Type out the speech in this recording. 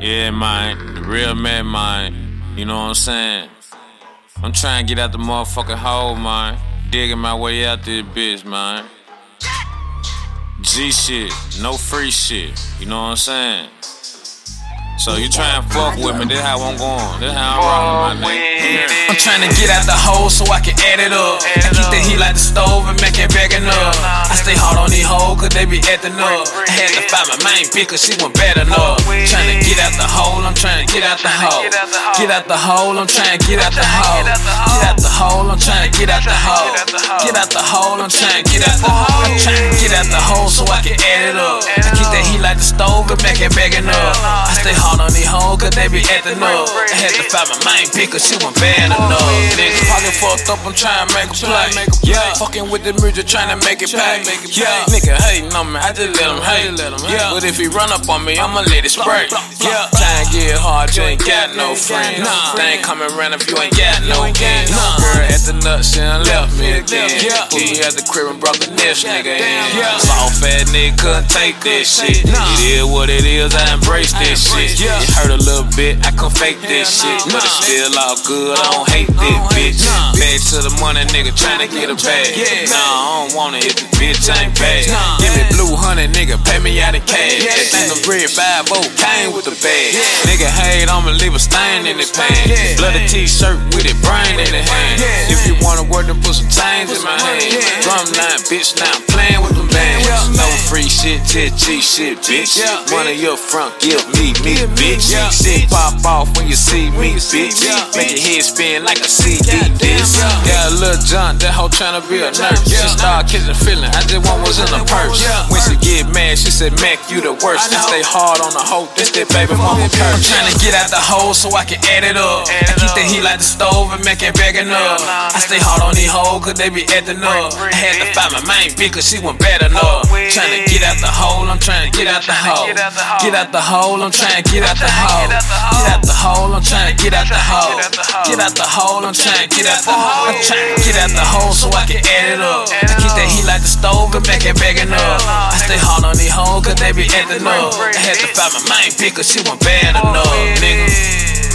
Yeah, man. The real man, man. You know what I'm saying? I'm trying to get out the motherfucking hole, man. Digging my way out this bitch, man. G shit, no free shit. You know what I'm saying? So you try and fuck with me, this how I'm going. This how I'm rocking my nigga. I'm trying to get out the hole so I can add it up. I keep the heat like the stove and make it back enough. I stay hard on these hoes cause they be acting up. I had to find my main bitch cause she wasn't bad enough. Trying to get out the hole, I'm trying to get out the hole. Get out the hole, I'm trying to get out the hole. Get out the hole, I'm trying to get out the hole. Get out the hole, I'm trying to get out the hole. I'm trying to get out the hole so I can add it up. Stove and back enough. I stay hard on these hoes cause they be acting up. I had to find my main bitch cause she wasn't bad enough. Nigga, pocket fucked up, I'm trying to make a play. Yeah, fucking with the music, trying to make it pay. Yeah, nigga hating on me, I just let him hate. Yeah, but if he run up on me, I'ma let it spray. Yeah, trying to get hard, you ain't got no friends. Nah, they ain't coming around if you ain't got no games. Nah, girl at the nut, she done left me again. Yeah, he at the crib and brought the next nigga in. Yeah, soft fat nigga couldn't take this shit. It is what it is, I embrace this shit. It hurt a little bit, I can fake this shit, but it's still all good. I don't hate this bitch. Bad to the money, nigga, tryna get a bag. Nah, I don't want it if the bitch ain't bad. Give me blue honey, nigga, pay me out of cash. That thing the red 5 came with the bag. Nigga hate, I'ma leave a stain in the pants. Bloody t-shirt with it brain in the hand. If you wanna work, then put some chains in my hand. Drum line, bitch, now I'm playing shit, just G shit, bitch. One of your front, give me, me, bitch. Shit pop off when you see me, bitch. Make your head spin like a CD disc. A little junk, that hoe tryna be a nurse. She start catching feeling, I just want what's in the purse. When she get mad, she said, Mac, you the worst. I stay hard on the hoe, this that baby mama curse. I'm tryna get out the hole so I can add it up. I keep the heat like the stove and make it back enough. I stay hard on these hoes cause they be acting up. I had to find my main bitch cause she wasn't bad enough. Tryna get out the hole, I'm tryna get out the hole. Get out the hole, I'm tryna get out the hole. Get out the hole, I'm tryna get out the hole. Get out the hole, I'm tryna get out the hole. I'm tryna get out the hole so I can add it up. I keep that heat like the stove and make it back enough. I stay hard on these hoes cause they be acting up. I had to find my main bitch cause she wasn't bad enough, nigga.